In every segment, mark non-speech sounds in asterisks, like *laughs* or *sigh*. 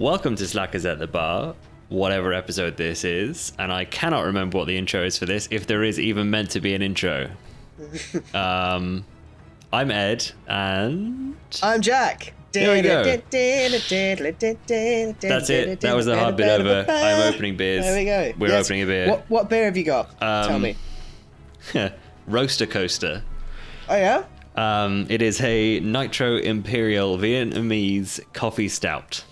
Welcome to Slackers at the Bar, whatever episode this is, and I cannot remember what the intro is for this, if there is even meant to be an intro. *laughs* um, I'm Ed, and I'm Jack. There we go. That's it. That was the hard bit over. I'm opening beers. There we go. We're Yes. opening a beer. What, what beer have you got? Tell Um, me. *laughs* Roaster Coaster. Oh yeah. Um, it is a Nitro Imperial Vietnamese coffee stout.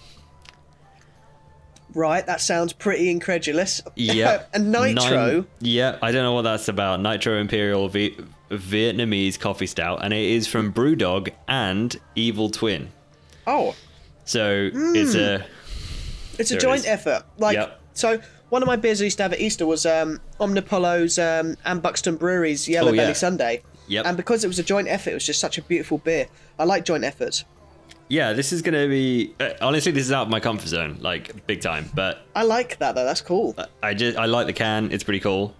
Right. That sounds pretty incredulous. Yeah. *laughs* and nitro. Nine- yeah, I don't know what that's about. Nitro Imperial Vi- Vietnamese coffee stout, and it is from Brewdog and Evil Twin. Oh, So it's a it's a There it joint effort. Like Yep. so. One of my beers I used to have at Easter was um, Omnipollo's um, and Buxton Brewery's Yellow Oh, yeah. Belly Sundae. Yep. And because it was a joint effort, it was just such a beautiful beer. I like joint efforts. Yeah. This is gonna be uh, honestly, this is out of my comfort zone, like big time. But I like that though. That's cool. I just I like the can. It's pretty cool.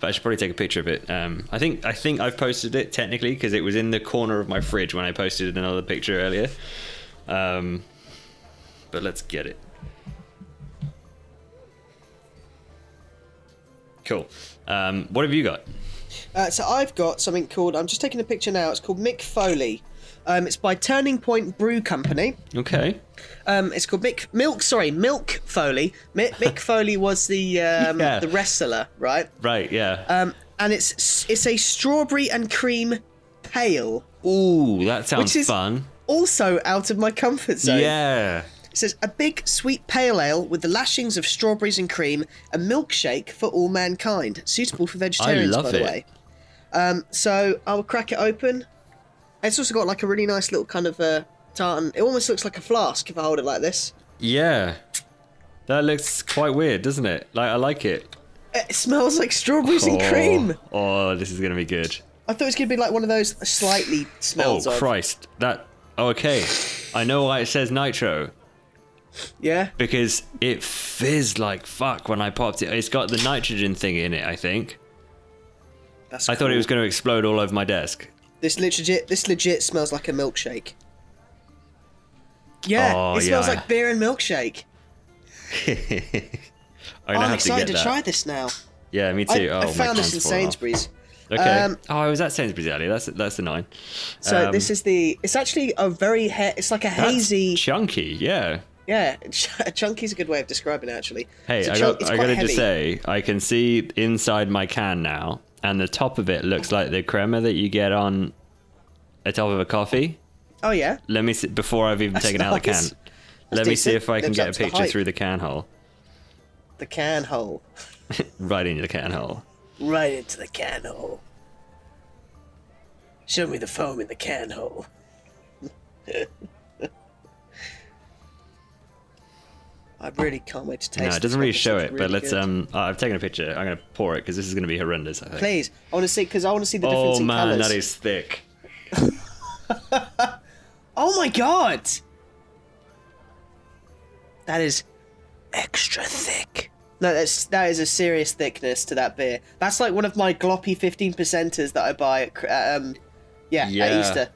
But I should probably take a picture of it. Um, I think I think I've posted it technically because it was in the corner of my fridge when I posted another picture earlier. Um, but let's get it. Cool. Um, what have you got? Uh, so I've got something called. I'm just taking a picture now. It's called Mick Foley. Um, it's by Turning Point Brew Company. Okay. Um, it's called Mick Milk. Sorry, Milk Foley. Mick, Mick *laughs* Foley was the um, Yeah. the wrestler, right? Right. Yeah. Um, and it's it's a strawberry and cream pale. Ooh, that sounds which is- fun. Also out of my comfort zone. Yeah. It says a big sweet pale ale with the lashings of strawberries and cream, a milkshake for all mankind, suitable for vegetarians, by the way. Um, so I'll crack it open. It's also got like a really nice little kind of uh, tartan. It almost looks like a flask if I hold it like this. Yeah. That looks quite weird, doesn't it? Like I like it. It smells like strawberries and cream. Oh, this is gonna be good. I thought it was gonna be like one of those slightly smells oh of. Christ, that. Oh, okay. I know why it says nitro Yeah. because it fizzed like fuck when I popped it. It's got the nitrogen thing in it. I think. That's I thought it was going to explode all over my desk. This legit. This legit smells like a milkshake. Yeah, Oh, it smells yeah. like beer and milkshake. *laughs* I'm gonna I'm have excited to to, get that. try this now. Yeah, me I, too. oh, I found this in can's fallen off. Sainsbury's. Okay. Um, oh, I was at Sainsbury's earlier. That's that's the nine. So Um, this is the. It's actually a very. He- it's like a hazy. chunky. Yeah. yeah, *laughs* chunky's a good way of describing it. Actually. Hey, It's a I, chunk- got, it's I quite gotta heavy. just say, I can see inside my can now, and the top of it looks like the crema that you get on the top of a coffee. Oh yeah. Let me see, before I've even That's taken out the can. Let me see if I can Lives get a picture through the can hole. The can hole. *laughs* right into the can hole. Right into the can hole. Show me the foam in the can hole. *laughs* I really can't wait to taste. No, it doesn't really show it, but let's good. um. oh, I've taken a picture. I'm gonna pour it because this is gonna be horrendous. I think. Please, I want to see because I want to see the difference Oh in man, colours. that is thick. *laughs* Oh my god! That is extra thick. No, that's that is a serious thickness to that beer. That's like one of my gloppy fifteen percenters that I buy at, um, yeah, Yeah. at Easter.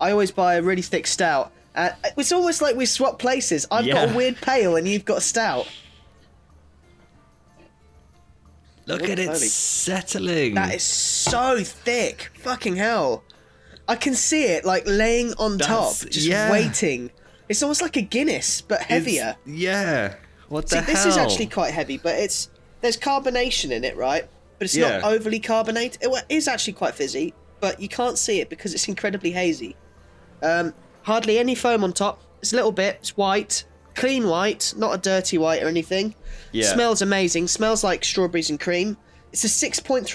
I always buy a really thick stout. Uh, it's almost like we swap places. I've got a weird pale and you've got a stout. Look Look, at it holy- settling. That is so thick. Fucking hell. I can see it like laying on top, just yeah. waiting. It's almost like a Guinness, but It's- heavier. yeah. What See, the this is actually quite heavy, but it's there's carbonation in it, right? But it's Yeah. not overly carbonated. It is actually quite fizzy, but you can't see it because it's incredibly hazy. Um, hardly any foam on top. It's a little bit. It's white, clean white, not a dirty white or anything. Yeah. Smells amazing. Smells like strawberries and cream. It's a 6.3%,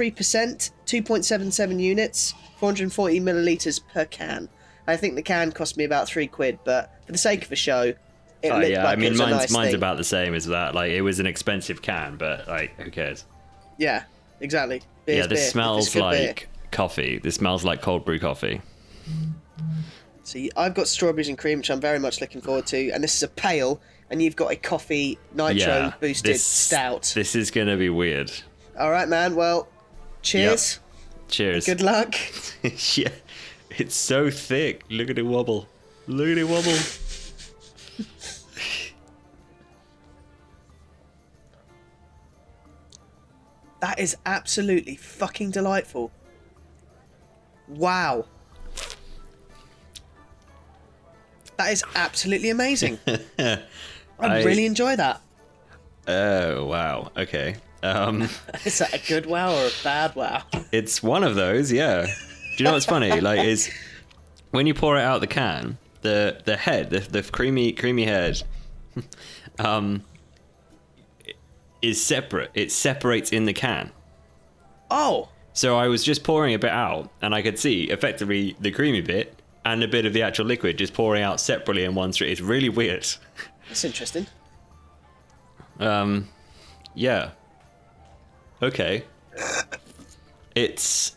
2.77 units, 440 milliliters per can. I think the can cost me about three quid, but for the sake of a show, it Oh looked yeah, like I it mean mine's nice mine's about the same as that. Like it was an expensive can, but like who cares? Yeah, exactly. yeah, this beer. smells good beer. like coffee. This smells like cold brew coffee. So I've got strawberries and cream, which I'm very much looking forward to, and this is a pale, and you've got a coffee nitro yeah, boosted this, stout. This is going to be weird. All right, man. Well, cheers. Yep. Cheers. Good luck. *laughs* yeah, it's so thick. Look at it wobble. Look at it wobble. that is absolutely fucking delightful. Wow. That is absolutely amazing. *laughs* I, I- really enjoy that. Oh wow. Okay. Um, *laughs* Is that a good wow or a bad wow? it's one of those. Yeah. Do you know what's funny? Like, is when you pour it out the can, the the head, the, the creamy creamy head, *laughs* um, is separate. It separates in the can. Oh, So I was just pouring a bit out, and I could see effectively the creamy bit and a bit of the actual liquid just pouring out separately in one stream. It's really weird. that's interesting. Um, yeah. Okay. It's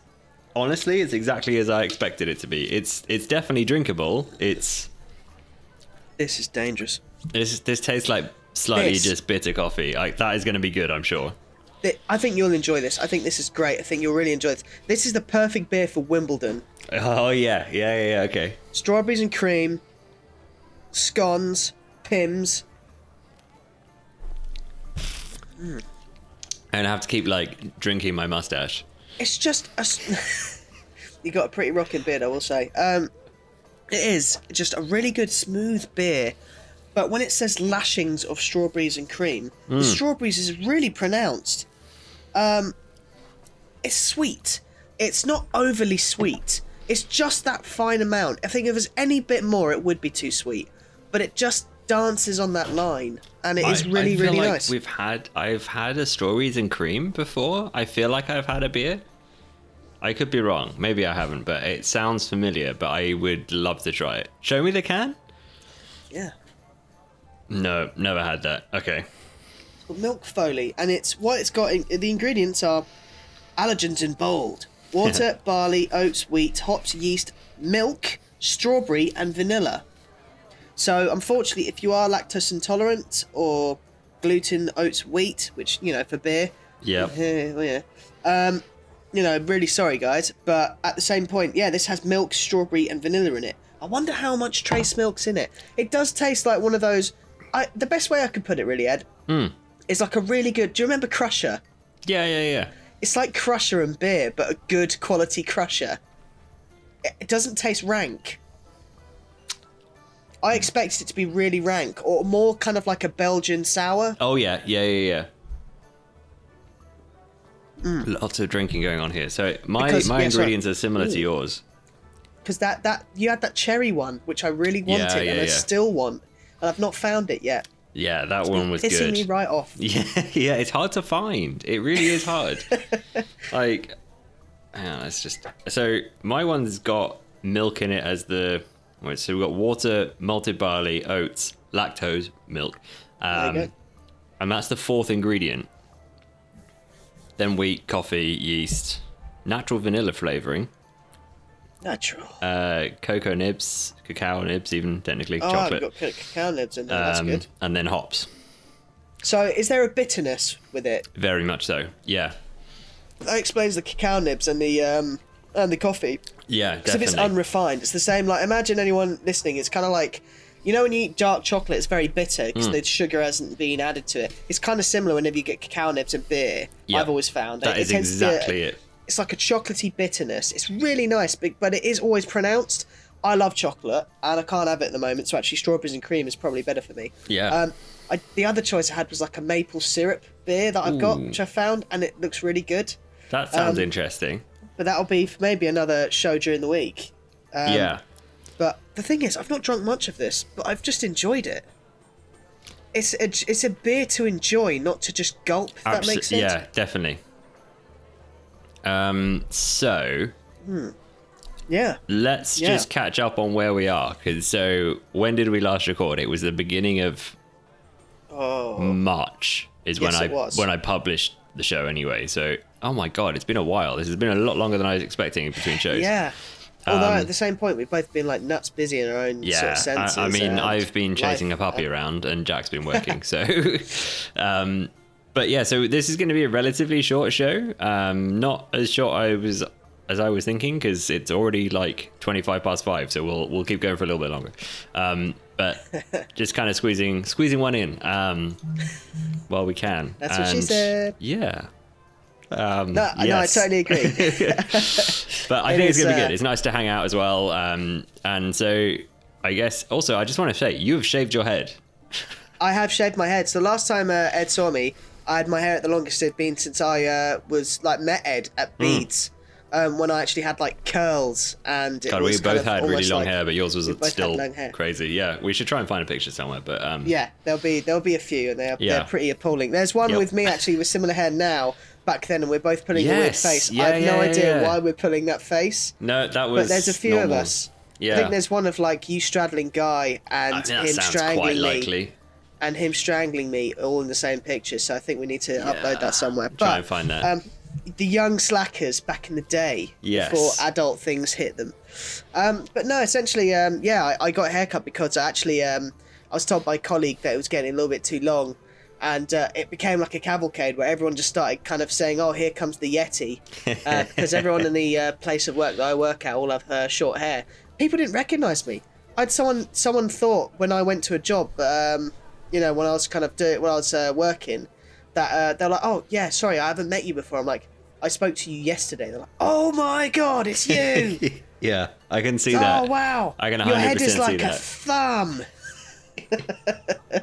honestly, it's exactly as I expected it to be. It's it's definitely drinkable. It's This is dangerous. this this tastes like slightly This- just bitter coffee. Like that is going to be good, I'm sure. I think you'll enjoy this. I think this is great. I think you'll really enjoy this. This is the perfect beer for Wimbledon. Oh yeah, yeah, yeah. yeah okay. Strawberries and cream, scones, Pimm's. And I have to keep like drinking my mustache. It's just a. *laughs* you got a pretty rocking beard, I will say. Um, it is just a really good smooth beer, but when it says lashings of strawberries and cream, the strawberries is really pronounced. Um, it's sweet. It's not overly sweet. It's just that fine amount. I think if there's any bit more, it would be too sweet. But it just dances on that line, and it is I- really, I feel really like nice. We've had I've had a strawberries and cream before. I feel like I've had a beer. I could be wrong. Maybe I haven't, but it sounds familiar. But I would love to try it. Show me the can. Yeah. No, never had that. Okay. Milk foley, and it's what it's got. In, the ingredients are allergens in bold: water, *laughs* barley, oats, wheat, hops, yeast, milk, strawberry, and vanilla. So, unfortunately, if you are lactose intolerant or gluten, oats, wheat, which you know for beer, Yep. yeah, *laughs* oh, yeah. Um, you know, really sorry, guys, but at the same point, yeah, this has milk, strawberry, and vanilla in it. I wonder how much trace milk's in it. It does taste like one of those. I, the best way I could put it, really, Ed, is like a really good. Do you remember Crusha? Yeah, yeah, yeah. It's like Crusha and beer, but a good quality Crusha. It, doesn't taste rank. I expected it to be really rank, or more kind of like a Belgian sour. Oh yeah, yeah, yeah, yeah. Lots of drinking going on here. So my Mm. Because- my yeah, sorry. ingredients are similar to yours. because that that you had that cherry one which I really wanted Yeah, yeah, and I still want and I've not found it yet. Yeah, that one was pissing good. me right off. *laughs* Yeah, yeah, it's hard to find. It really is hard. *laughs* like, on, it's just so my one's got milk in it as the. Wait, so we've got water, malted barley, oats, lactose, milk, um, and that's the fourth ingredient. Then wheat, coffee, yeast, natural vanilla flavoring, Natural. uh, cocoa nibs, cacao nibs, even technically oh, I've chocolate, got cacao nibs in there. That's um, good. and then hops. So, is there a bitterness with it? Very much so. Yeah, That explains the cacao nibs and the um and the coffee. yeah, Because if it's unrefined, it's the same. Like, imagine anyone listening. It's kind of like, you know, when you eat dark chocolate, it's very bitter because Hmm. the sugar hasn't been added to it. It's kind of similar whenever you get cacao nibs in beer. Yeah. I've always found that it, is it tends to exactly it. It's like a chocolatey bitterness. It's really nice, but, but it is always pronounced. I love chocolate, and I can't have it at the moment, so actually strawberries and cream is probably better for me. Yeah. Um, I, the other choice I had was like a maple syrup beer that I've got, Ooh. which I found, and it looks really good. That sounds um, interesting. But that'll be for maybe another show during the week. Um, yeah. But the thing is, I've not drunk much of this, but I've just enjoyed it. It's a, it's a beer to enjoy, not to just gulp. If that Abso- makes sense. Yeah, definitely. Um, so Yeah. let's Yeah. just catch up on where we are. Cause so when did we last record? It was the beginning of Oh. March is when I was. when I published the show anyway. So oh my god, it's been a while. This has been a lot longer than I was expecting between shows. Yeah. Although Um, at the same point, we've both been like nuts busy in our own Yeah, sort of senses. I, I mean, I've been chasing life. a puppy around, and Jack's been working. *laughs* so, *laughs* um, but yeah, so this is going to be a relatively short show. Um, not as short I was as I was thinking because it's already like twenty five past five. So we'll we'll keep going for a little bit longer. Um, but *laughs* just kind of squeezing squeezing one in um, while we can. That's what she said. Yeah. Um, No, no, I totally agree. *laughs* but I It think it's going to be uh, good. It's nice to hang out as well. Um, and so I guess also I just want to say you have shaved your head. I have shaved my head. So the last time uh, Ed saw me, I had my hair at the longest it'd been since I uh, was like met Ed at. Beats. Um, when I actually had like curls and it God, we both had really long like- hair, but yours was we both had still crazy. Yeah, we should try and find a picture somewhere. But um, Yeah, there'll be there'll be a few, and they're Yeah. they're pretty appalling. There's one Yep. with me actually with similar hair now. Back then, and we're both pulling a weird Yes, face. yeah, I have no yeah, idea yeah. why we're pulling that face, no, that was. but there's a few normal. of us. Yeah, I think there's one of like you straddling Guy and I mean, him strangling quite me. And him strangling me, all in the same picture. So I think we need to Yeah. upload that somewhere. Try and find that. um, the young slackers back in the day Yes. before adult things hit them. Um, but no, essentially, um, yeah, I, I got a haircut because I actually um, I was told by a colleague that it was getting a little bit too long, and uh, it became like a cavalcade where everyone just started kind of saying, "Oh, here comes the Yeti," uh, *laughs* because everyone in the uh, place of work that I work at all have uh, short hair. People didn't recognise me. I had someone someone thought when I went to a job, um, you know, when I was kind of doing when I was uh, working, that uh, they're like, "Oh, yeah, sorry, I haven't met you before." I'm like, "I spoke to you yesterday." They're like, "Oh my god, it's you!" *laughs* yeah, I can see that. oh wow, I can your head 100% is like a thumb.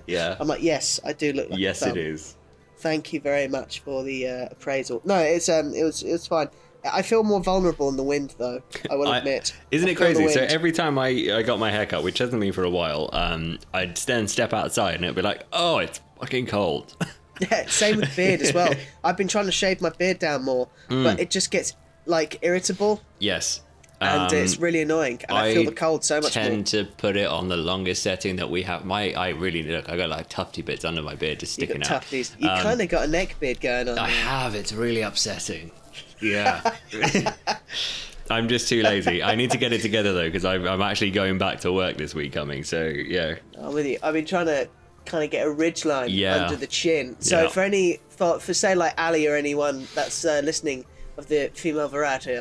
Yeah. *laughs* I'm like, "Yes, I do look like yes, a thumb." it is. Thank you very much for the uh, appraisal. No, it's um, it was it was fine. I feel more vulnerable in the wind, though. I will I- admit. Isn't I it crazy? So every time I, I got my haircut, which hasn't been for a while, um, I'd then step outside and it'd be like, oh, it's fucking cold. *laughs* Yeah, same with beard as well. *laughs* I've been trying to shave my beard down more, Mm. but it just gets like irritable yes. and Um, it's really annoying. And I, feel the cold so much I tend more. to put it on the longest setting that we have. My, I really look. I got like tufty bits under my beard just sticking You've sticking got out. tufties. You Um, kind of got a neck beard going on. I have. It's really upsetting. Yeah. *laughs* I'm just too lazy. I need to get it together though because I'm, I'm actually going back to work this week coming. So yeah. I'm with you. I've been trying to kind of get a ridge line Yeah. under the chin. So Yeah. for any for, for say like Ali or anyone that's uh, listening of the female variety,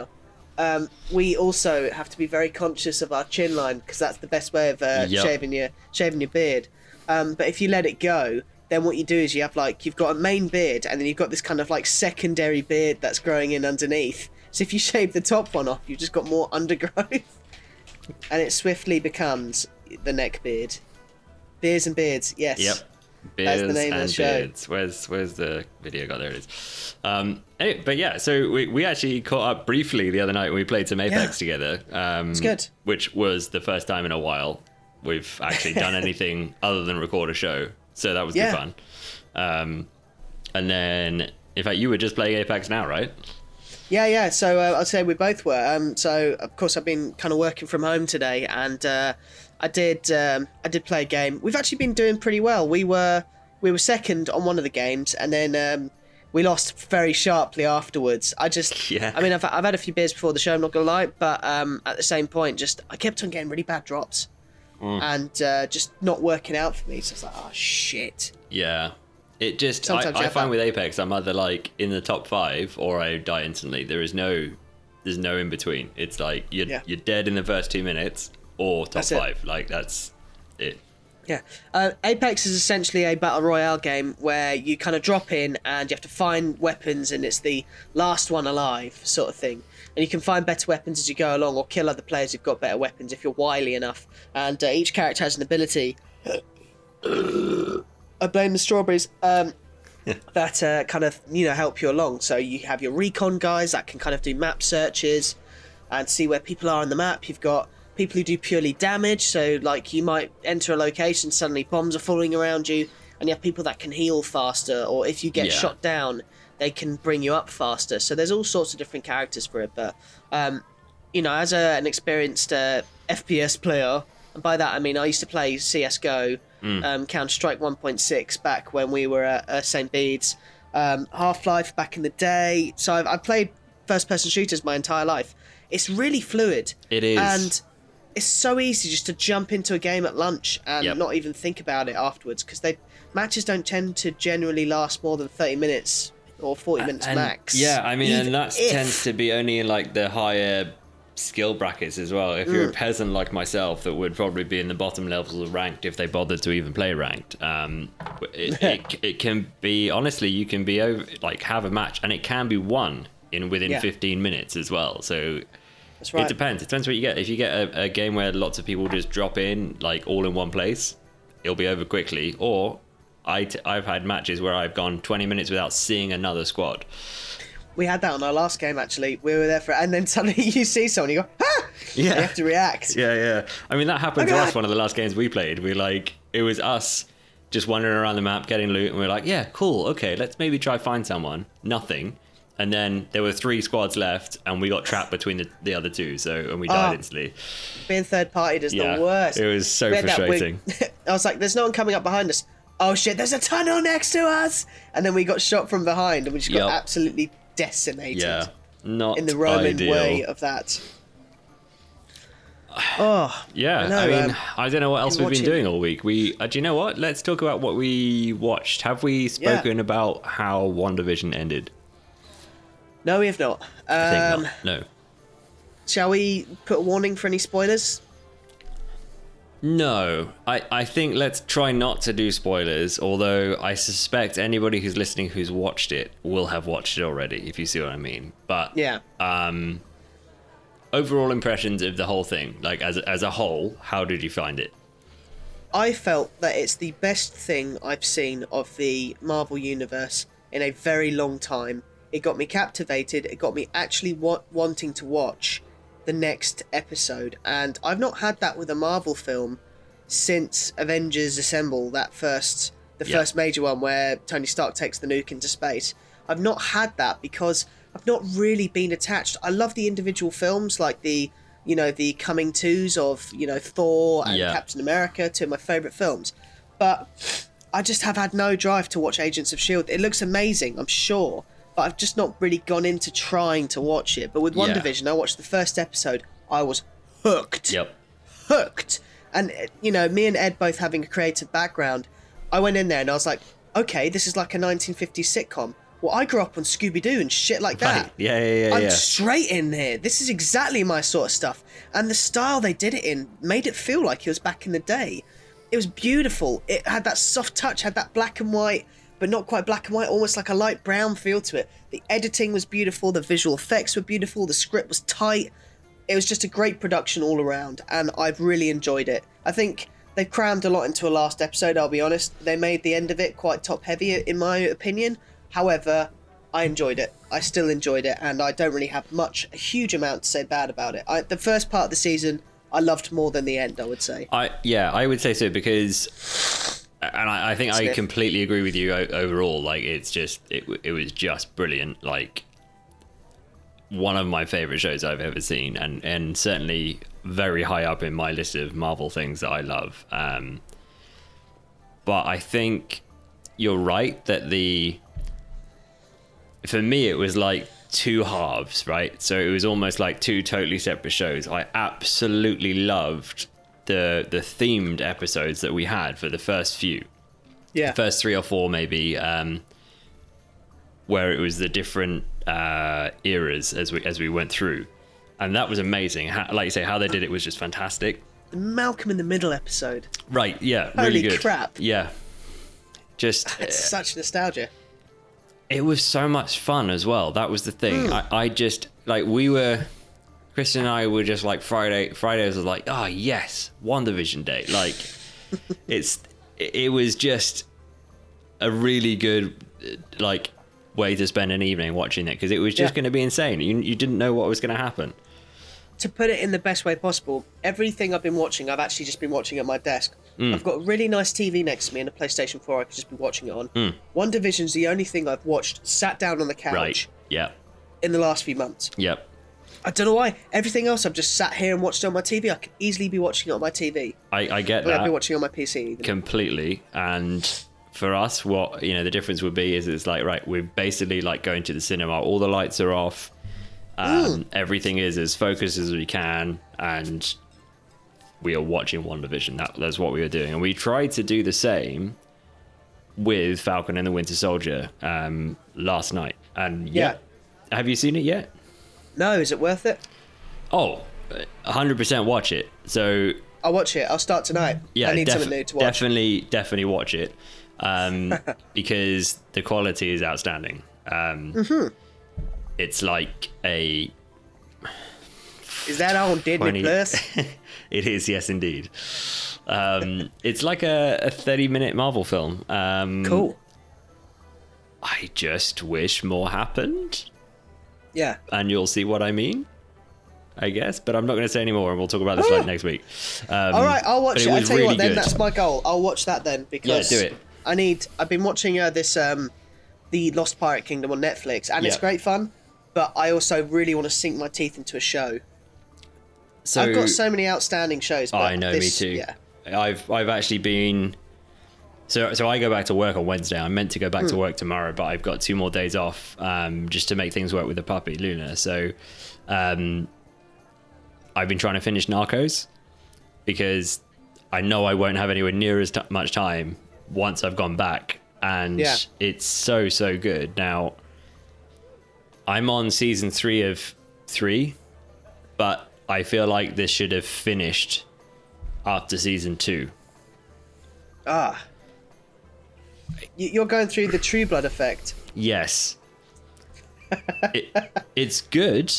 um, we also have to be very conscious of our chin line because that's the best way of uh, Yep. shaving your shaving your beard. Um, but if you let it go, then what you do is you have like you've got a main beard and then you've got this kind of like secondary beard that's growing in underneath. So if you *laughs* shave the top one off, you've just got more *laughs* undergrowth, and it swiftly becomes the neck beard. Beards and beards, yes. Yep. That's the Beards name of the and show. beards. Where's where's the video? God, there it is. Um, anyway, but yeah, so we, we actually caught up briefly the other night when we played some Apex together. Um, it's good. Which was the first time in a while we've actually done *laughs* anything other than record a show. So that was Yeah. good fun. Um, and then, in fact, you were just playing Apex now, right? Yeah, yeah. So uh, I'd say we both were. Um, so of course I've been kind of working from home today, and uh, I did um, I did play a game. We've actually been doing pretty well. We were we were second on one of the games, and then um, we lost very sharply afterwards. I just *laughs* Yeah. I mean I've, I've had a few beers before the show. I'm not gonna lie, but um, at the same point, just I kept on getting really bad drops, Mm. and uh, just not working out for me. So it's like oh shit. Yeah. It just, I, Sometimes you I find that. with Apex, I'm either like in the top five or I die instantly. There is no, there's no in between. It's like you're, Yeah. you're dead in the first two minutes or top That's it. five. Like that's it. Yeah. Uh, Apex is essentially a battle royale game where you kind of drop in and you have to find weapons and it's the last one alive sort of thing. And you can find better weapons as you go along or kill other players who've got better weapons if you're wily enough. And uh, each character has an ability. *coughs* I blame the strawberries. Um, that uh, kind of you know help you along. So you have your recon guys that can kind of do map searches and see where people are on the map. You've got people who do purely damage. So like you might enter a location, suddenly bombs are falling around you, and you have people that can heal faster. Or if you get Yeah. shot down, they can bring you up faster. So there's all sorts of different characters for it. But um, you know, as a, an experienced uh, FPS player, and by that I mean I used to play CS:GO, um, Counter Strike 1.6 back when we were at uh, St. Bede's, um, Half Life back in the day. So I've, I've played first-person shooters my entire life. It's really fluid. It is. and it's so easy just to jump into a game at lunch and Yep. not even think about it afterwards because they matches don't tend to generally last more than 30 minutes or 40 minutes And- max. Yeah, I mean, and that if- tends to be only in like the higher skill brackets as well. If you're a peasant like myself, that would probably be in the bottom levels of ranked if they bothered to even play ranked. Um, it, *laughs* it, it can be honestly, you can be over like have a match, and it can be won in within Yeah. 15 minutes as well. So right. it depends. It depends what you get. If you get a, a game where lots of people just drop in like all in one place, it'll be over quickly. Or I t- I've had matches where I've gone 20 minutes without seeing another squad. We had that on our last game actually. We were there for, and then suddenly *laughs* you see someone, you go, ah! Yeah. You have to react. Yeah, yeah. I mean, that happened Oh, to us one of the last games we played. We like it was us just wandering around the map getting loot, and we are like, yeah, cool, okay, let's maybe try find someone. Nothing. And then there were three squads left, and we got trapped between the, the other two, so and we died Oh. instantly. Being third party is Yeah, the worst. it was so had that frustrating. *laughs* I was like, there's no one coming up behind us. Oh shit, there's a tunnel next to us! And then we got shot from behind and we just got Yup. absolutely decimated Yeah, not in the Roman ideal. way of that. Oh, Yeah, I, I mean, um, I don't know what else we've been doing all week. We, uh, do you know what? Let's talk about what we watched. Have we spoken about how WandaVision ended? no, we have not. Um, not. No. shall we put a warning for any spoilers? No, I, I think let's try not to do spoilers, although I suspect anybody who's listening who's watched it will have watched it already, if you see what I mean. But Yeah. um, overall impressions of the whole thing, like as, as a whole, how did you find it? I felt that it's the best thing I've seen of the Marvel Universe in a very long time. It got me captivated. It got me actually wa- wanting to watch the next episode, and I've not had that with a Marvel film since Avengers Assemble. That first, the Yeah. first major one where Tony Stark takes the nuke into space. I've not had that because I've not really been attached. I love the individual films, like the you know the coming twos of you know Thor and Yeah. Captain America, two of my favorite films. But I just have had no drive to watch Agents of Shield. It looks amazing, I'm sure, but I've just not really gone into trying to watch it. But with One Yeah. Division, I watched the first episode. I was hooked Yep. hooked. And uh, you know, me and Ed both having a creative background, I went in there and I was like, okay, this is like a 1950s sitcom. Well, I grew up on Scooby Doo and shit like that. Right. Yeah, yeah, yeah, I'm yeah. straight in here. This is exactly my sort of stuff. And the style they did it in made it feel like it was back in the day. It was beautiful. It had that soft touch, had that black and white, but not quite black and white, almost like a light brown feel to it. The editing was beautiful, the visual effects were beautiful, the script was tight. It was just a great production all around, and I've really enjoyed it. I think they've crammed a lot into a last episode, I'll be honest. They made the end of it quite top heavy, in my opinion. However, I enjoyed it. I still enjoyed it, and I don't really have much, a huge amount to say bad about it. I, the first part of the season, I loved more than the end, I would say. I yeah, I would say so because, and I, I think I completely agree with you overall. Like it's just it it was just brilliant. Like one of my favorite shows I've ever seen, and and certainly very high up in my list of Marvel things that I love. Um, but I think you're right that the for me it was like two halves right so it was almost like two totally separate shows i absolutely loved the the themed episodes that we had for the first few Yeah. first three or four maybe um where it was the different uh eras as we as we went through and that was amazing how, like you say how they did it was just fantastic The Malcolm in the Middle episode. right yeah Holy really good crap. yeah just It's such nostalgia. it was so much fun as well. That was the thing. I, I just like we were Chris and I were just like Friday Fridays was like, oh yes, WandaVision day. Like *laughs* it's it was just a really good like way to spend an evening watching it because it was just Yeah. going to be insane. You you didn't know what was going to happen. to put it in the best way possible, everything I've been watching, I've actually just been watching at my desk. Hmm. I've got a really nice TV next to me and a PlayStation 4 I could just be watching it on. Hmm. WandaVision's the only thing I've watched, sat down on the couch Right. Yeah. in the last few months. Yep. I don't know why. Everything else I've just sat here and watched it on my TV. I could easily be watching it on my TV. I, I get But I'd be watching it on my PC. Even. completely and for us what you know the difference would be is it's like right we're basically like going to the cinema all the lights are off um, everything is as focused as we can and we are watching WandaVision that, that's what we were doing and we tried to do the same with falcon and the winter soldier um, last night and yeah. have you seen it yet No, is it worth it? Oh, 100% watch it. So I'll watch it. I'll start tonight. yeah, I need def- something new to watch. definitely, definitely watch it um, *laughs* because the quality is outstanding. Um, Mm-hmm. It's like a Is that on Disney 20 Plus? *laughs* it is, yes, indeed. Um, it's like a, a 30 minute Marvel film. Um, Cool. I just wish more happened, Yeah. and you'll see what I mean. I guess, but I'm not going to say anymore, and we'll talk about this like next week. Um, All right, I'll watch it. I'll was tell you what, really then good. that's my goal. I'll watch that then because do it. I need. I've been watching uh, this um, the Lost Pirate Kingdom on Netflix, and it's great fun. But I also really want to sink my teeth into a show. So, I've got so many outstanding shows. Oh, I know, this- me too. Yeah. I've I've actually been. So so I go back to work on Wednesday. I'm meant to go back Hmm. to work tomorrow, but I've got two more days off um, just to make things work with the puppy Luna. So, um, I've been trying to finish Narcos because I know I won't have anywhere near as t- much time once I've gone back, and Yeah. it's so so good. Now, I'm on season three of three, but I feel like this should have finished after season two. Ah. You- You're going through the True Blood effect. Yes. *laughs* it, it's good.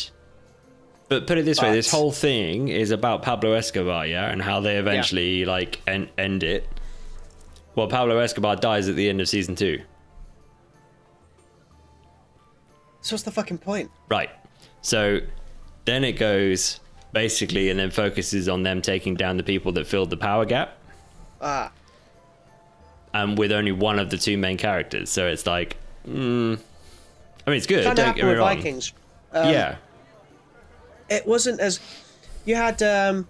But put it this way, this whole thing is about Pablo Escobar, yeah, and how they eventually like en- end it. Well, Pablo Escobar dies at the end of season 2. So what's the fucking point? Right. So then it goes basically and then focuses on them taking down the people that filled the power gap Ah. And with only one of the two main characters. So it's like mm, I mean it's good, don't get me wrong. Vikings. Um, yeah. it wasn't as you had um,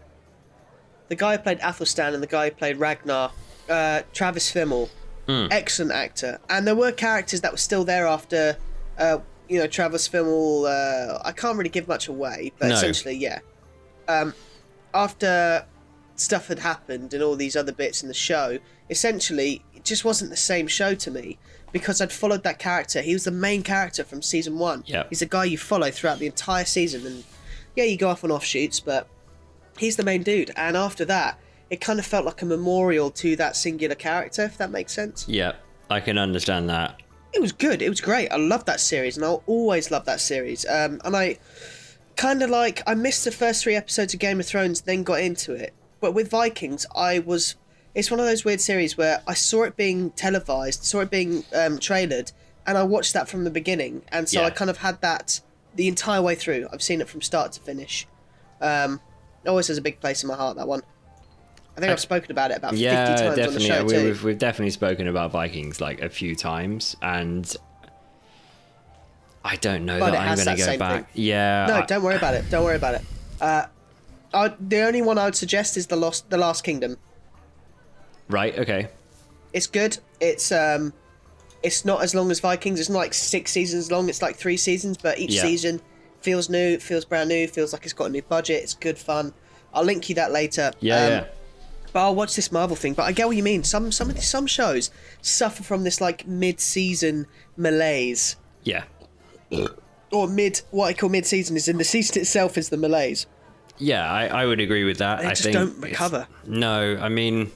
the guy who played Athelstan and the guy who played Ragnar, uh, Travis Fimmel, Hmm. excellent actor, and there were characters that were still there after, uh, you know, Travis Fimmel. Uh, I can't really give much away, but No. essentially, yeah. Um, after stuff had happened and all these other bits in the show, essentially, just wasn't the same show to me because I'd followed that character. He was the main character from season one. Yeah. He's the guy you follow throughout the entire season, and yeah, you go off on offshoots, but he's the main dude. And after that, it kind of felt like a memorial to that singular character, if that makes sense. Yeah. I can understand that. It was good. It was great. I loved that series, and I'll always love that series. Um, and I kind of like I missed the first three episodes of Game of Thrones, then got into it. But with Vikings, I was. It's one of those weird series where I saw it being televised, saw it being um, trailered, and I watched that from the beginning, and so Yeah. I kind of had that the entire way through. I've seen it from start to finish. Um, always has a big place in my heart. That one. I think I've spoken about it about Yeah, fifty times on the show we, too. we've, we've definitely spoken about Vikings like a few times, and I don't know But that I'm going to go back. Yeah. No, I- don't worry about it. Don't worry about it. Uh, I, the only one I would suggest is the Lost, the Last Kingdom. Right. Okay. It's good. It's um, it's not as long as Vikings. It's not like six seasons long. It's like three seasons, but each Yeah. season feels new, feels brand new, feels like it's got a new budget. It's good fun. I'll link you that later. Yeah. Um, yeah. But I'll watch this Marvel thing. But I get what you mean. Some some of these, some shows suffer from this like mid-season malaise, Yeah. or mid what I call mid-season is in the *laughs* season itself is the malaise. Yeah. I, I would agree with that. They I just think don't recover. No, I mean,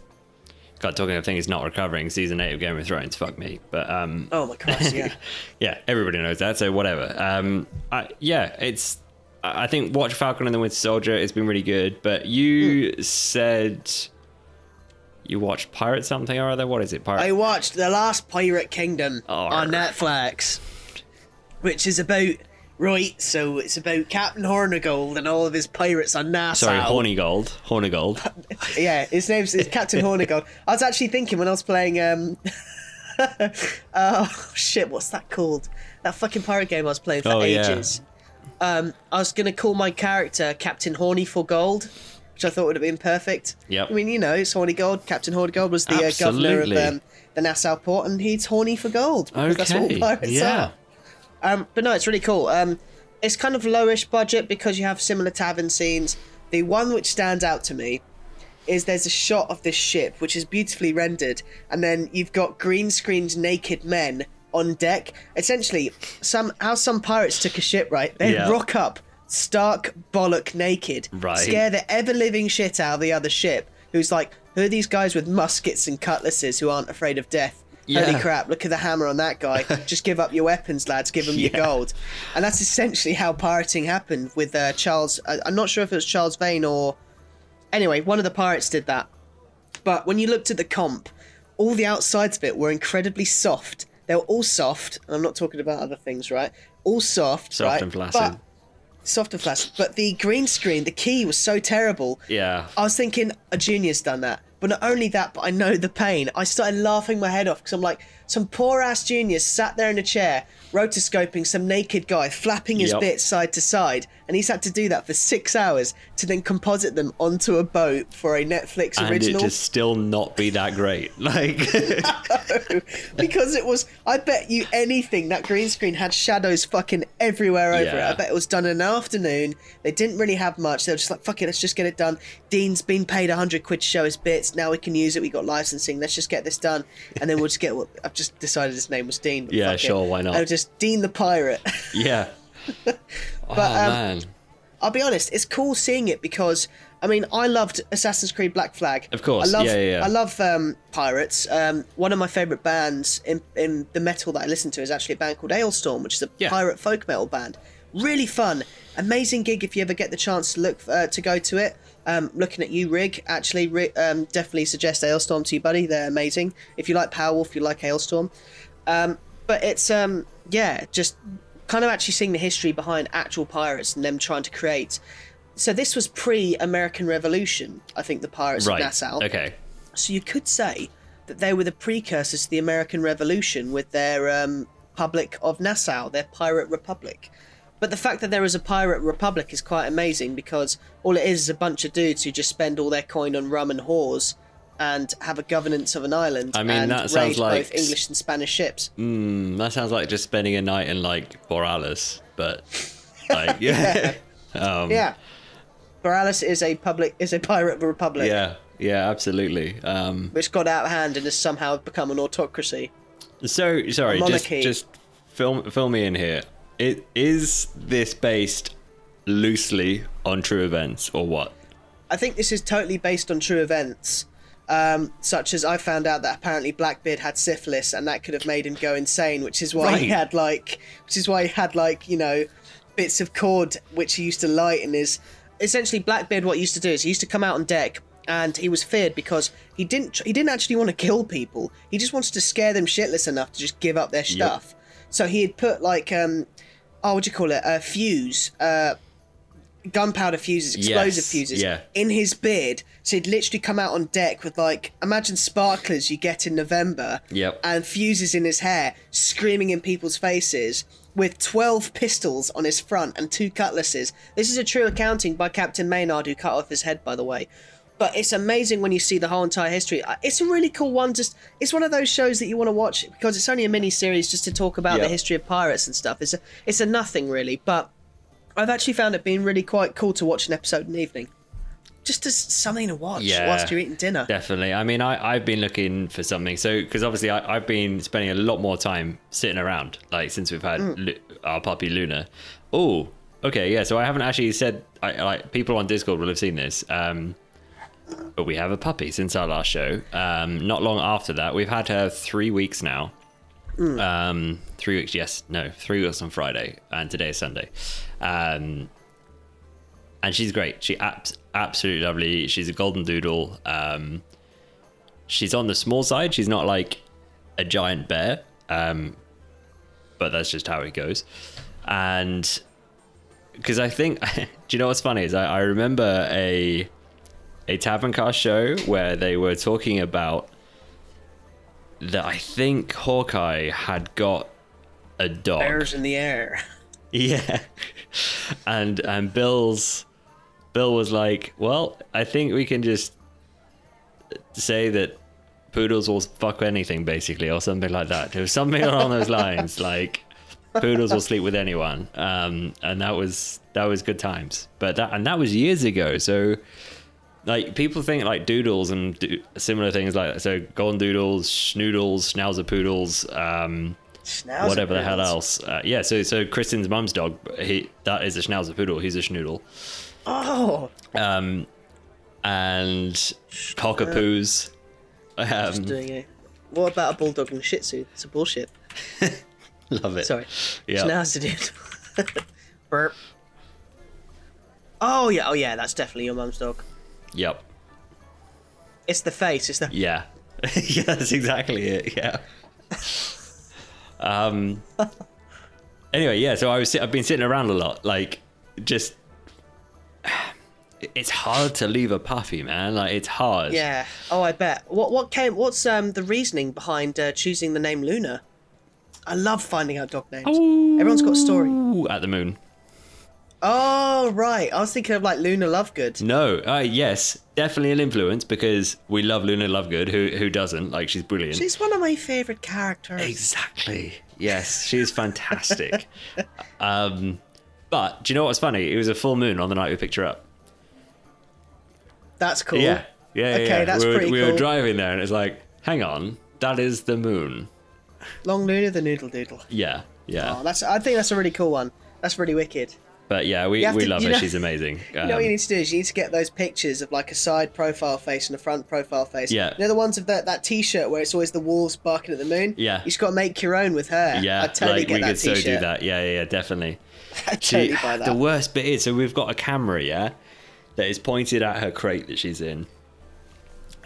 God, talking of things not recovering. Season eight of Game of Thrones. Fuck me. But um, Oh my Christ! Yeah. *laughs* yeah, everybody knows that. So whatever. Um, I, yeah, it's. I think watch Falcon and the Winter Soldier. It's been really good. But you Hmm. said you watched Pirate something or other. What is it? Pirate. I watched The Last Pirate Kingdom Arr. on Netflix, which is about right. So it's about Captain Hornigold and all of his pirates on Nassau. Sorry, Hornigold. Hornigold. *laughs* Yeah, his name's is Captain Hornigold. I was actually thinking when I was playing. um *laughs* Oh shit! What's that called? That fucking pirate game I was playing for Oh, yeah. ages. Um, I was gonna call my character Captain Horny for Gold, which I thought would have been perfect. Yep. I mean, you know, it's Horny Gold. Captain Horny Gold was the uh, governor of Absolutely. um, the Nassau port, and he's horny for gold. because That's what Okay. pirates Yeah. are. Um, but no, it's really cool. Um, it's kind of lowish budget because you have similar tavern scenes. The one which stands out to me is there's a shot of this ship which is beautifully rendered, and then you've got green screened naked men on deck. Essentially, some how some pirates took a ship right. They Yeah. rock up stark bollock naked, Right. scare the ever living shit out of the other ship. Who's like, who are these guys with muskets and cutlasses who aren't afraid of death? Holy crap! Look at the hammer on that guy. *laughs* Just give up your weapons, lads. Give them your gold. And that's essentially how pirating happened with uh, Charles. I- I'm not sure if it was Charles Vane or anyway, one of the pirates did that. But when you looked at the comp, all the outsides of it were incredibly soft. They were all soft. and I'm not talking about other things, right? All soft, Soft right? and flaccid. But, soft and flaccid. But the green screen, the key was so terrible. Yeah. I was thinking a junior's done that. But not only that, but I know the pain. I started laughing my head off because I'm like, some poor ass juniors sat there in a chair, rotoscoping some naked guy, flapping his Yep. bits side to side, and he's had to do that for six hours to then composite them onto a boat for a Netflix And original. it to still not be that great. *laughs* Like, *laughs* because it was I bet you anything that green screen had shadows fucking everywhere over it. I bet it was done in an afternoon. They didn't really have much. They were just like, fuck it, let's just get it done. Dean's been paid a hundred quid to show his bits. Now we can use it. We got licensing. Let's just get this done. And then we'll just get what I've just decided his name was Dean. Yeah, fuck it. sure, why not? I was just Dean the pirate. yeah. *laughs* oh, um, man. I'll be honest, it's cool seeing it because I mean I loved Assassin's Creed Black Flag. Of course, I love yeah, yeah, yeah. I love um, pirates. Um, one of my favourite bands in in the metal that I listen to is actually a band called Alestorm, which is a Yeah. pirate folk metal band. Really fun, amazing gig if you ever get the chance to look uh, to go to it. Um, looking at you, Rig, actually, Rig, um, definitely suggest Alestorm to you, buddy. They're amazing. If you like Powerwolf, you like Alestorm. Um, but it's um, yeah, just kind of actually seeing the history behind actual pirates and them trying to create. So this was pre-American Revolution, I think. The pirates Right. of Nassau. Okay. So you could say that they were the precursors to the American Revolution with their um, Public of Nassau, their pirate republic. But the fact that there is a pirate republic is quite amazing because all it is is a bunch of dudes who just spend all their coin on rum and whores and have a governance of an island I mean, and that sounds raid like- both English and Spanish ships. Mm, that sounds like just spending a night in like Borealis, but like *laughs* yeah, *laughs* um, Yeah. Borealis is a public is a pirate republic yeah, yeah, absolutely. Um, which got out of hand and has somehow become an autocracy. so sorry, just just film fill me in here. It is this based loosely on true events or what? I think this is totally based on true events, um, such as I found out that apparently Blackbeard had syphilis, and that could have made him go insane, which is why he had like, which is why he had like you know, bits of cord which he used to light in his. Essentially, Blackbeard what he used to do is he used to come out on deck. And he was feared because he didn't. He didn't actually want to kill people. He just wanted to scare them shitless enough to just give up their stuff. So he had put like, um, oh, what do you call it? A fuse, uh, gunpowder fuses, explosive Yes, fuses yeah. in his beard. So he'd literally come out on deck with like imagine sparklers you get in November. Yep. And fuses in his hair, screaming in people's faces. With 12 pistols on his front and two cutlasses. This is a true accounting by Captain Maynard, who cut off his head, by the way. But it's amazing when you see the whole entire history. Uh, It's a really cool one. Just it's one of those shows that you want to watch because it's only a mini series just to talk about the history of pirates and stuff. It's a it's a nothing really, but I've actually found it being really quite cool to watch an episode in the evening. Just as something to watch Yeah. whilst you're eating dinner. Definitely. I mean, I, I've been looking for something. So, because obviously I, I've been spending a lot more time sitting around, like since we've had Lu- our puppy Luna. Oh, okay. Yeah. So I haven't actually said, I, like, people on Discord will have seen this. Um, but we have a puppy since our last show. Um, not long after that, we've had her three weeks now. Um, three weeks, yes, no, three weeks on Friday, and today is Sunday. Um, and she's great. She abs- absolutely lovely. She's a golden doodle. Um, she's on the small side. She's not like a giant bear, um, but that's just how it goes. And because I think, *laughs* do you know what's funny is I, I remember a a tavern cast show where they were talking about that. I think Hawkeye had got a dog. Bears in the air. *laughs* Yeah. And and Bill's Bill was like, "Well, I think we can just say that poodles will fuck anything basically or something like that." It was something along those *laughs* lines like poodles will sleep with anyone. Um and that was that was good times. But that and that was years ago. So like people think like doodles and do, similar things like that. So golden doodles, schnoodles, schnauzer poodles, um Schnauzer whatever the hell else. Uh, yeah, so so Kristen's mum's dog, he that is a Schnauzer poodle. He's a schnoodle. Oh, Um, and cockapoos. just Um, doing it. What about a bulldog and a Shih Tzu? It's a bullshit. *laughs* love it. Sorry. Yeah. Schnauzer dude. *laughs* Burp. Oh yeah, oh yeah, that's definitely your mum's dog. Yep. It's the face. It's the Yeah. *laughs* yeah, that's exactly it. Yeah. Um. *laughs* Anyway, yeah. So I was I've been sitting around a lot, like just. It's hard to leave a puppy, man. Like it's hard. yeah. Oh, I bet. What what came? What's um the reasoning behind uh, choosing the name Luna? I love finding out dog names. Everyone's got a story. At the moon. Oh right, I was thinking of like Luna Lovegood. No, uh, yes, definitely an influence because we love Luna Lovegood. Who who doesn't? Like she's brilliant. She's one of my favorite characters. Exactly. Yes, she's fantastic. *laughs* um, but do you know what's funny? It was a full moon on the night we picked her up. That's cool. Yeah, yeah, yeah. Okay, yeah. that's we were, pretty We were driving there, and it's like, hang on, that is the moon. Long Luna the Noodle Doodle. Yeah, yeah. Oh, that's. I think that's a really cool one. That's really wicked. But yeah, we, we to- love her. know- she's amazing. *laughs* You know what you Um, need to do is you need to get those pictures of like a side profile face and a front profile face. Yeah. You know the ones of that that T-shirt where it's always the wolves barking at the moon. Yeah. You just got to make your own with her. yeah, I totally like get we that could so T-shirt. do that. Yeah, yeah, yeah, definitely. *laughs* I She- totally buy that. The worst bit is, so we've got a camera, yeah, that is pointed at her crate that she's in.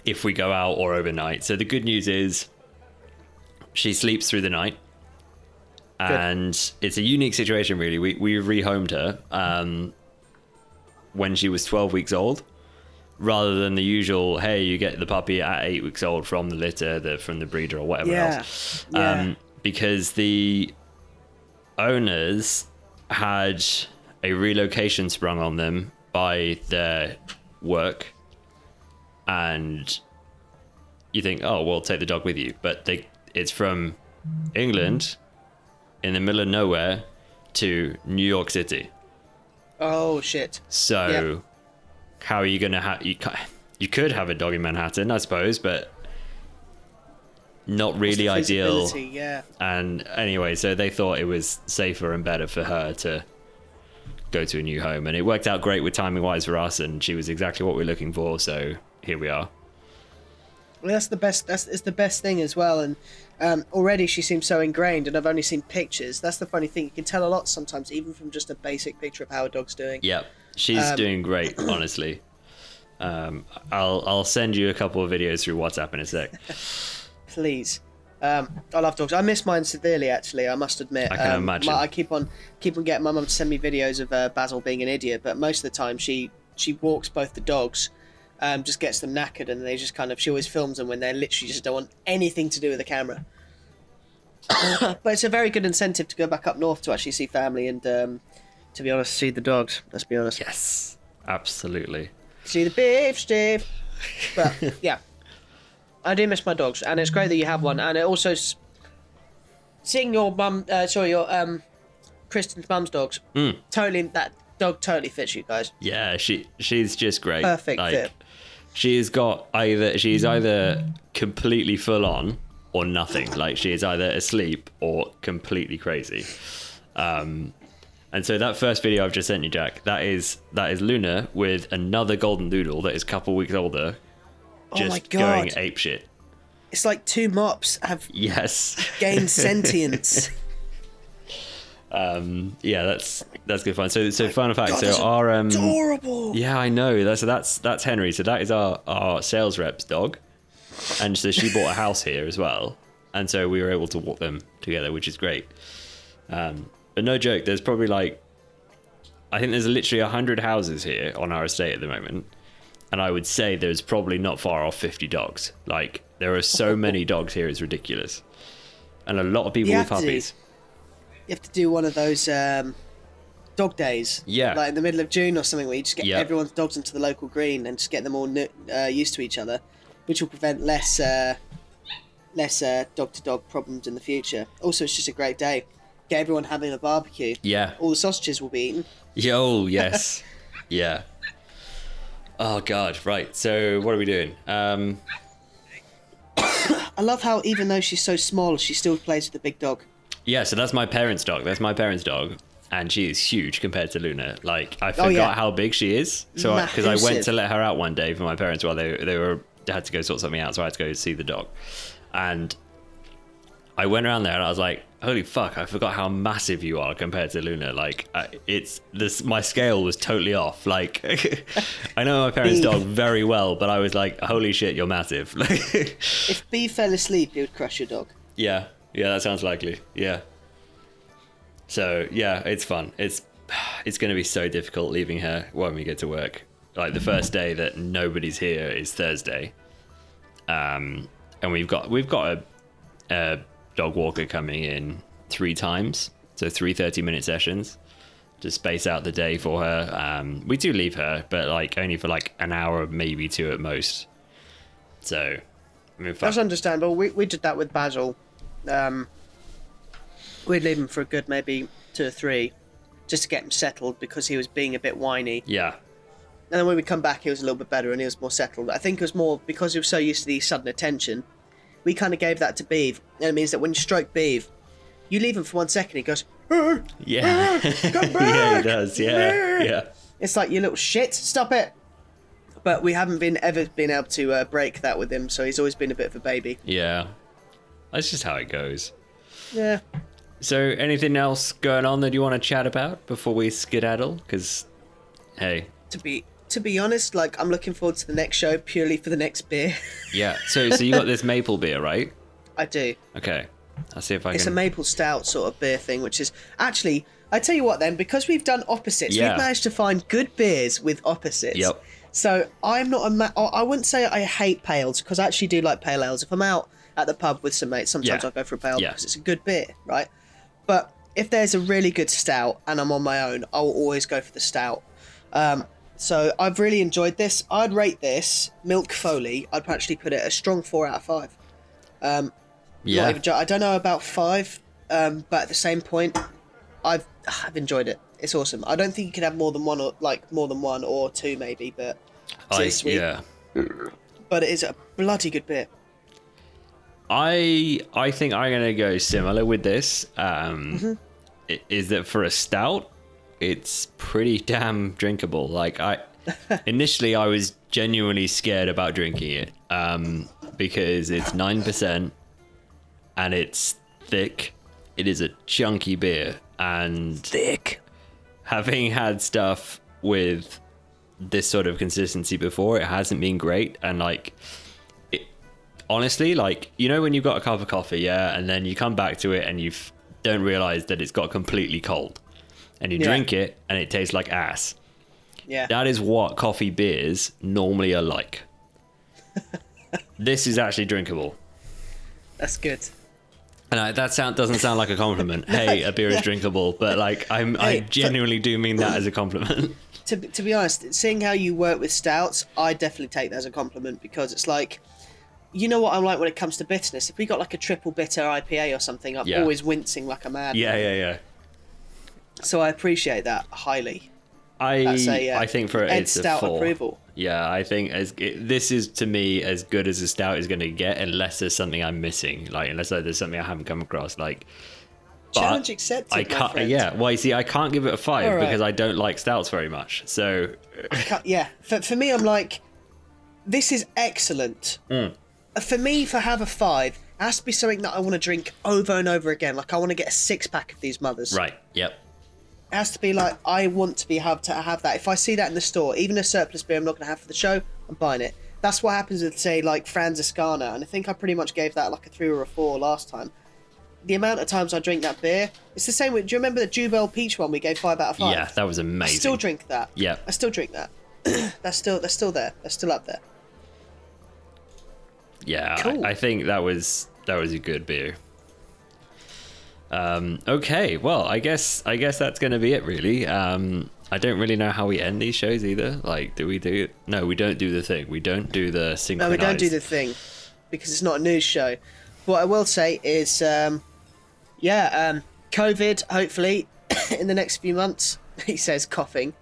If we go out or overnight, so the good news is, she sleeps through the night, and it's a unique situation. Really, we we rehomed her um, when she was twelve weeks old, rather than the usual. Hey, you get the puppy at eight weeks old from the litter, the from the breeder or whatever Yeah. else. Yeah. Um, because the owners had a relocation sprung on them by their work and you think oh well take the dog with you but they it's from england in the middle of nowhere to new york city oh shit. so how are you gonna have you, you could have a dog in manhattan i suppose but not really ideal? Yeah. and anyway, so they thought it was safer and better for her to go to a new home. And it worked out great with timing wise for us. And she was exactly what we are looking for. So here we are. That's the best. That's it's the best thing as well. And um, already she seems so ingrained, and I've only seen pictures. That's the funny thing. You can tell a lot sometimes, even from just a basic picture of how a dog's doing. Yep. She's Um, doing great, *coughs* honestly. Um, I'll I'll send you a couple of videos through WhatsApp in a sec. *laughs* Please. Um, I love dogs. I miss mine severely, actually. I must admit. I can um, imagine. my- I keep on keep on getting my mum to send me videos of uh, Basil being an idiot, but most of the time she she walks both the dogs, um, just gets them knackered, and they just kind of she always films them when they literally just don't want anything to do with the camera. *coughs* but it's a very good incentive to go back up north to actually see family and, um, to be honest, see the dogs. Let's be honest. Yes, absolutely. See the beef, Steve. But *laughs* yeah, I do miss my dogs, and it's great that you have one. And it also seeing your mum, uh, sorry, your um, Kristen's mum's dogs. Mm. Totally, that dog totally fits you guys. Yeah, she she's just great. Perfect Like, fit. She's got either she's either completely full on or nothing. Like she is either asleep or completely crazy. Um, and so that first video I've just sent you, Jack, that is that is Luna with another golden doodle that is a couple weeks older, Oh my just going God. ape shit. It's like two mops have Yes. gained *laughs* sentience. Um, yeah, that's that's good fun. So so fun fact. God, so our um, Adorable. Yeah, I know. That's that's that's Henry. So that is our our sales rep's dog, and so she bought a house here as well, and so we were able to walk them together, which is great. Um, but no joke, there's probably like, I think there's literally hundred houses here on our estate at the moment, and I would say there's probably not far off fifty dogs. Like there are so many dogs here, it's ridiculous, and a lot of people You with to. You have to do one of those um, dog days. Yeah. Like in the middle of June or something, where you just get Yep. everyone's dogs into the local green and just get them all uh, used to each other, which will prevent less uh, less dog to dog problems in the future. Also, it's just a great day. Get everyone having a barbecue. Yeah. All the sausages will be eaten. Oh, *laughs* yes. yeah. Oh god, right. So what are we doing? Um *coughs* I love how even though she's so small, she still plays with the big dog. Yeah, so that's my parents' dog. That's my parents' dog, and she is huge compared to Luna. Like I oh, forgot Oh, yeah. how big she is. So because I, went to let her out one day for my parents while they they were they had to go sort something out, so I had to go see the dog, and I went around there and I was like, "Holy fuck! I forgot how massive you are compared to Luna. Like I, it's this my scale was totally off. Like *laughs* I know my parents' dog very well, but I was like, "Holy shit, you're massive!" Like *laughs* If B fell asleep, he would crush your dog. yeah, yeah, that sounds likely. Yeah. So yeah, it's fun. It's it's going to be so difficult leaving her when we get to work. Like the first day that nobody's here is Thursday, um, and we've got we've got a, a dog walker coming in three times, so three 30 minute sessions to space out the day for her. Um, we do leave her, but like only for like an hour, maybe two at most. So, I mean, That's understandable. We, we did that with Basil. Um, we'd leave him for a good maybe two or three, just to get him settled because he was being a bit whiny. yeah, And then when we come back, he was a little bit better and he was more settled. I think it was more because he was so used to the sudden attention. We kind of gave that to Beeve, and it means that when you stroke Beeve, you leave him for one second, he goes, "Ah, Yeah. *laughs* yeah, he does. Yeah. Yeah. It's like you little shit, stop it. But we haven't been ever been able to uh, break that with him, so he's always been a bit of a baby. Yeah. That's just how it goes. Yeah. So, anything else going on that you want to chat about before we skedaddle? Because, hey, To be to be honest, like I'm looking forward to the next show purely for the next beer. *laughs* yeah. So, so you got this maple beer, right? I do. Okay. I'll see if I can. It's a maple stout sort of beer thing, which is actually I tell you what then, because we've done opposites, Yeah. we've managed to find good beers with opposites. Yep. So I'm not a ma- I wouldn't say I hate pales because I actually do like pale ales. If I'm out at the pub with some mates, sometimes Yeah. I'll go for a pale Yeah. because it's a good beer, right? But if there's a really good stout and I'm on my own, I'll always go for the stout. Um, so I've really enjoyed this. I'd rate this Milk Foley. I'd actually put it a strong four out of five. Not yeah. even I don't know about five, um, but at the same point, I've I've enjoyed it. It's awesome. I don't think you can have more than one or like more than one or two maybe, but I, yeah. But it is a bloody good beer. I I think I'm gonna go similar with this. Um, Mm-hmm. is that for a stout, it's pretty *laughs* damn drinkable. Like I *laughs* initially, I was genuinely scared about drinking it um, because it's nine percent and it's thick. It is a chunky beer, and Thick. having had stuff with this sort of consistency before, it hasn't been great. And like, honestly, like you know when you've got a cup of coffee, yeah, and then you come back to it and you don't realize that it's got completely cold, and you Yeah. drink it and it tastes like ass. Yeah. That is what coffee beers normally are like. *laughs* this is actually drinkable. That's good. And I, that sound doesn't sound like a compliment. *laughs* hey, a beer is drinkable, but like I'm, I Hey, but- genuinely do mean that as a compliment. *laughs* To, to be honest, seeing how you work with stouts, I definitely take that as a compliment because it's like, you know what I'm like when it comes to bitterness. If we got like a triple bitter IPA or something, I'm Yeah. always wincing like a mad. yeah, yeah, yeah. So I appreciate that highly. I uh, I think for Ed it's a stout four. approval. Yeah, I think as it, this is to me as good as a stout is going to get, unless there's something I'm missing, like unless there's something I haven't come across. Like, but Challenge accepted. I can't. Yeah, well, you see, I can't give it a five right. because I don't like stouts very much. So, Cut- yeah for, for me i'm like this is excellent Mm. For me for have a five it has to be something that i want to drink over and over again like i want to get a six pack of these mothers right, yep, it has to be like i want to be have to have that if i see that in the store even a surplus beer i'm not going to have for the show i'm buying it that's what happens with say like franziskaner and i think i pretty much gave that like a three or a four last time the amount of times i drink that beer it's the same with do you remember the jubel peach one we gave five out of five yeah, that was amazing. I still drink that. Yeah. I still drink that. *clears throat* that's still that's still there. That's still up there. Yeah, Cool. I, I think that was that was a good beer. Um, okay, well, I guess I guess that's going to be it, really. Um, I don't really know how we end these shows either. Like, do we do? No, we don't do the thing. We don't do the No, we don't do the thing because it's not a news show. What I will say is, um, yeah, um, COVID. Hopefully, *coughs* in the next few months, *laughs* he says, coughing.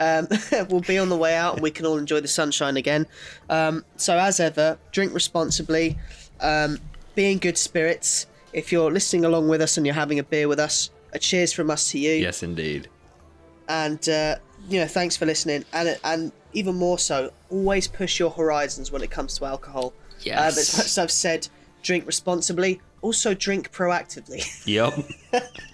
Um, *laughs* we'll be on the way out, and we can all enjoy the sunshine again. Um, so, as ever, drink responsibly, um, be in good spirits. if you're listening along with us and you're having a beer with us, a cheers from us to you. Yes, indeed. And uh, you know, thanks for listening. And and even more so, always push your horizons when it comes to alcohol. Yes. Um, as much as I've said, drink responsibly. Also, drink proactively. *laughs* Yep.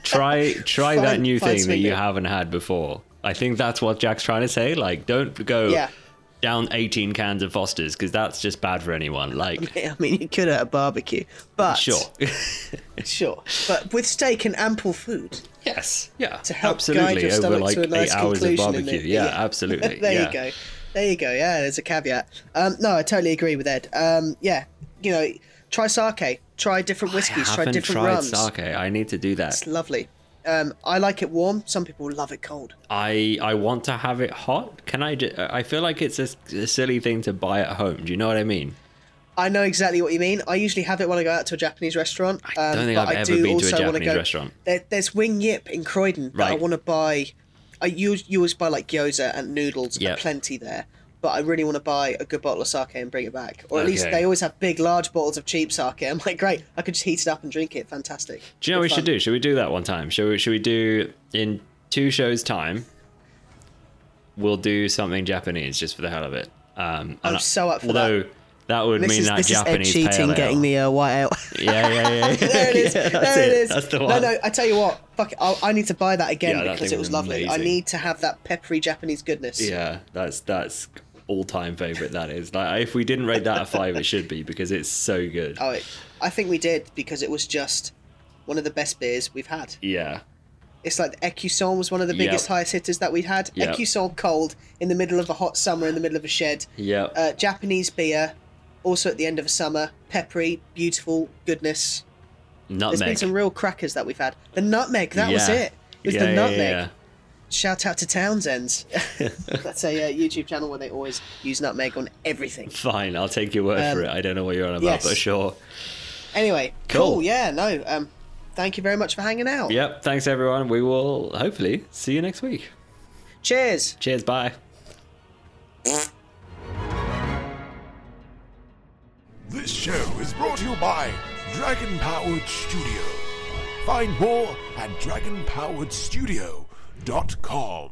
try try that new thing that you haven't had before. I think that's what Jack's trying to say. Like, don't go Yeah. down 18 cans of Foster's because that's just bad for anyone. Like, *laughs* I mean, you could at a barbecue, but sure. *laughs* sure. But with steak and ample food, yes. Yeah. To help absolutely. guide your stomach like to a nice eight hours conclusion in barbecue. it. Yeah, Yeah. *laughs* absolutely. there yeah. you go. There you go. Yeah, there's a caveat. Um, no, I totally agree with Ed. Um, yeah, you know, try sake, try different whiskies, I try haven't different tried rums. sake. I need to do that. It's lovely. Um, I like it warm. Some people love it cold. I I want to have it hot. Can I? Ju- I feel like it's a, a silly thing to buy at home. Do you know what I mean? I know exactly what you mean. I usually have it when I go out to a Japanese restaurant. I don't um, think but I've I ever do been to a Japanese go- restaurant. There, there's Wing Yip in Croydon that I want to buy. I use you always buy like gyoza and noodles, Yep. plenty there. But I really want to buy a good bottle of sake and bring it back. Or at least they always have big, large bottles of cheap sake. I'm like, great, I could just heat it up and drink it. Fantastic. Do you know what we Good should fun. do? Should we do that one time? Should we? Should we do in two shows time? We'll do something Japanese just for the hell of it. Um, I'm so up for it. although that, would This mean is, that this is Ed Japanese cheating, getting the uh, white ale. *laughs* Yeah, yeah, yeah. *laughs* there it is. *laughs* Yeah, that's there it is. That's the no, one. no. I tell you what. Fuck it. I'll, I need to buy that again Yeah, because it was was lovely. I need to have that peppery Japanese goodness. Yeah, that's that's all time favorite. That is like if we didn't rate that a five, it should be because it's so good. Oh, it, I think we did because it was just one of the best beers we've had. Yeah, It's like Ecusson was one of the Yep. biggest highest hitters that we'd had. Yep. Ecusson cold in the middle of a hot summer in the middle of a shed. yeah. Uh, Japanese beer, also at the end of a summer. Peppery, beautiful goodness. There's been some real crackers that we've had. The nutmeg, that was it. It was Yeah, the yeah, nutmeg. yeah. Shout out to Townsend's. *laughs* That's a uh, YouTube channel where they always use nutmeg on everything. Fine, I'll take your word for Um, it. I don't know what you're on about, yes. but sure. Anyway, Cool. cool. Yeah, no. Um, thank you very much for hanging out. Yep. Thanks everyone. We will hopefully see you next week. Cheers. Cheers. Bye. This show is brought to you by Dragon Powered Studio. Find more at dot com.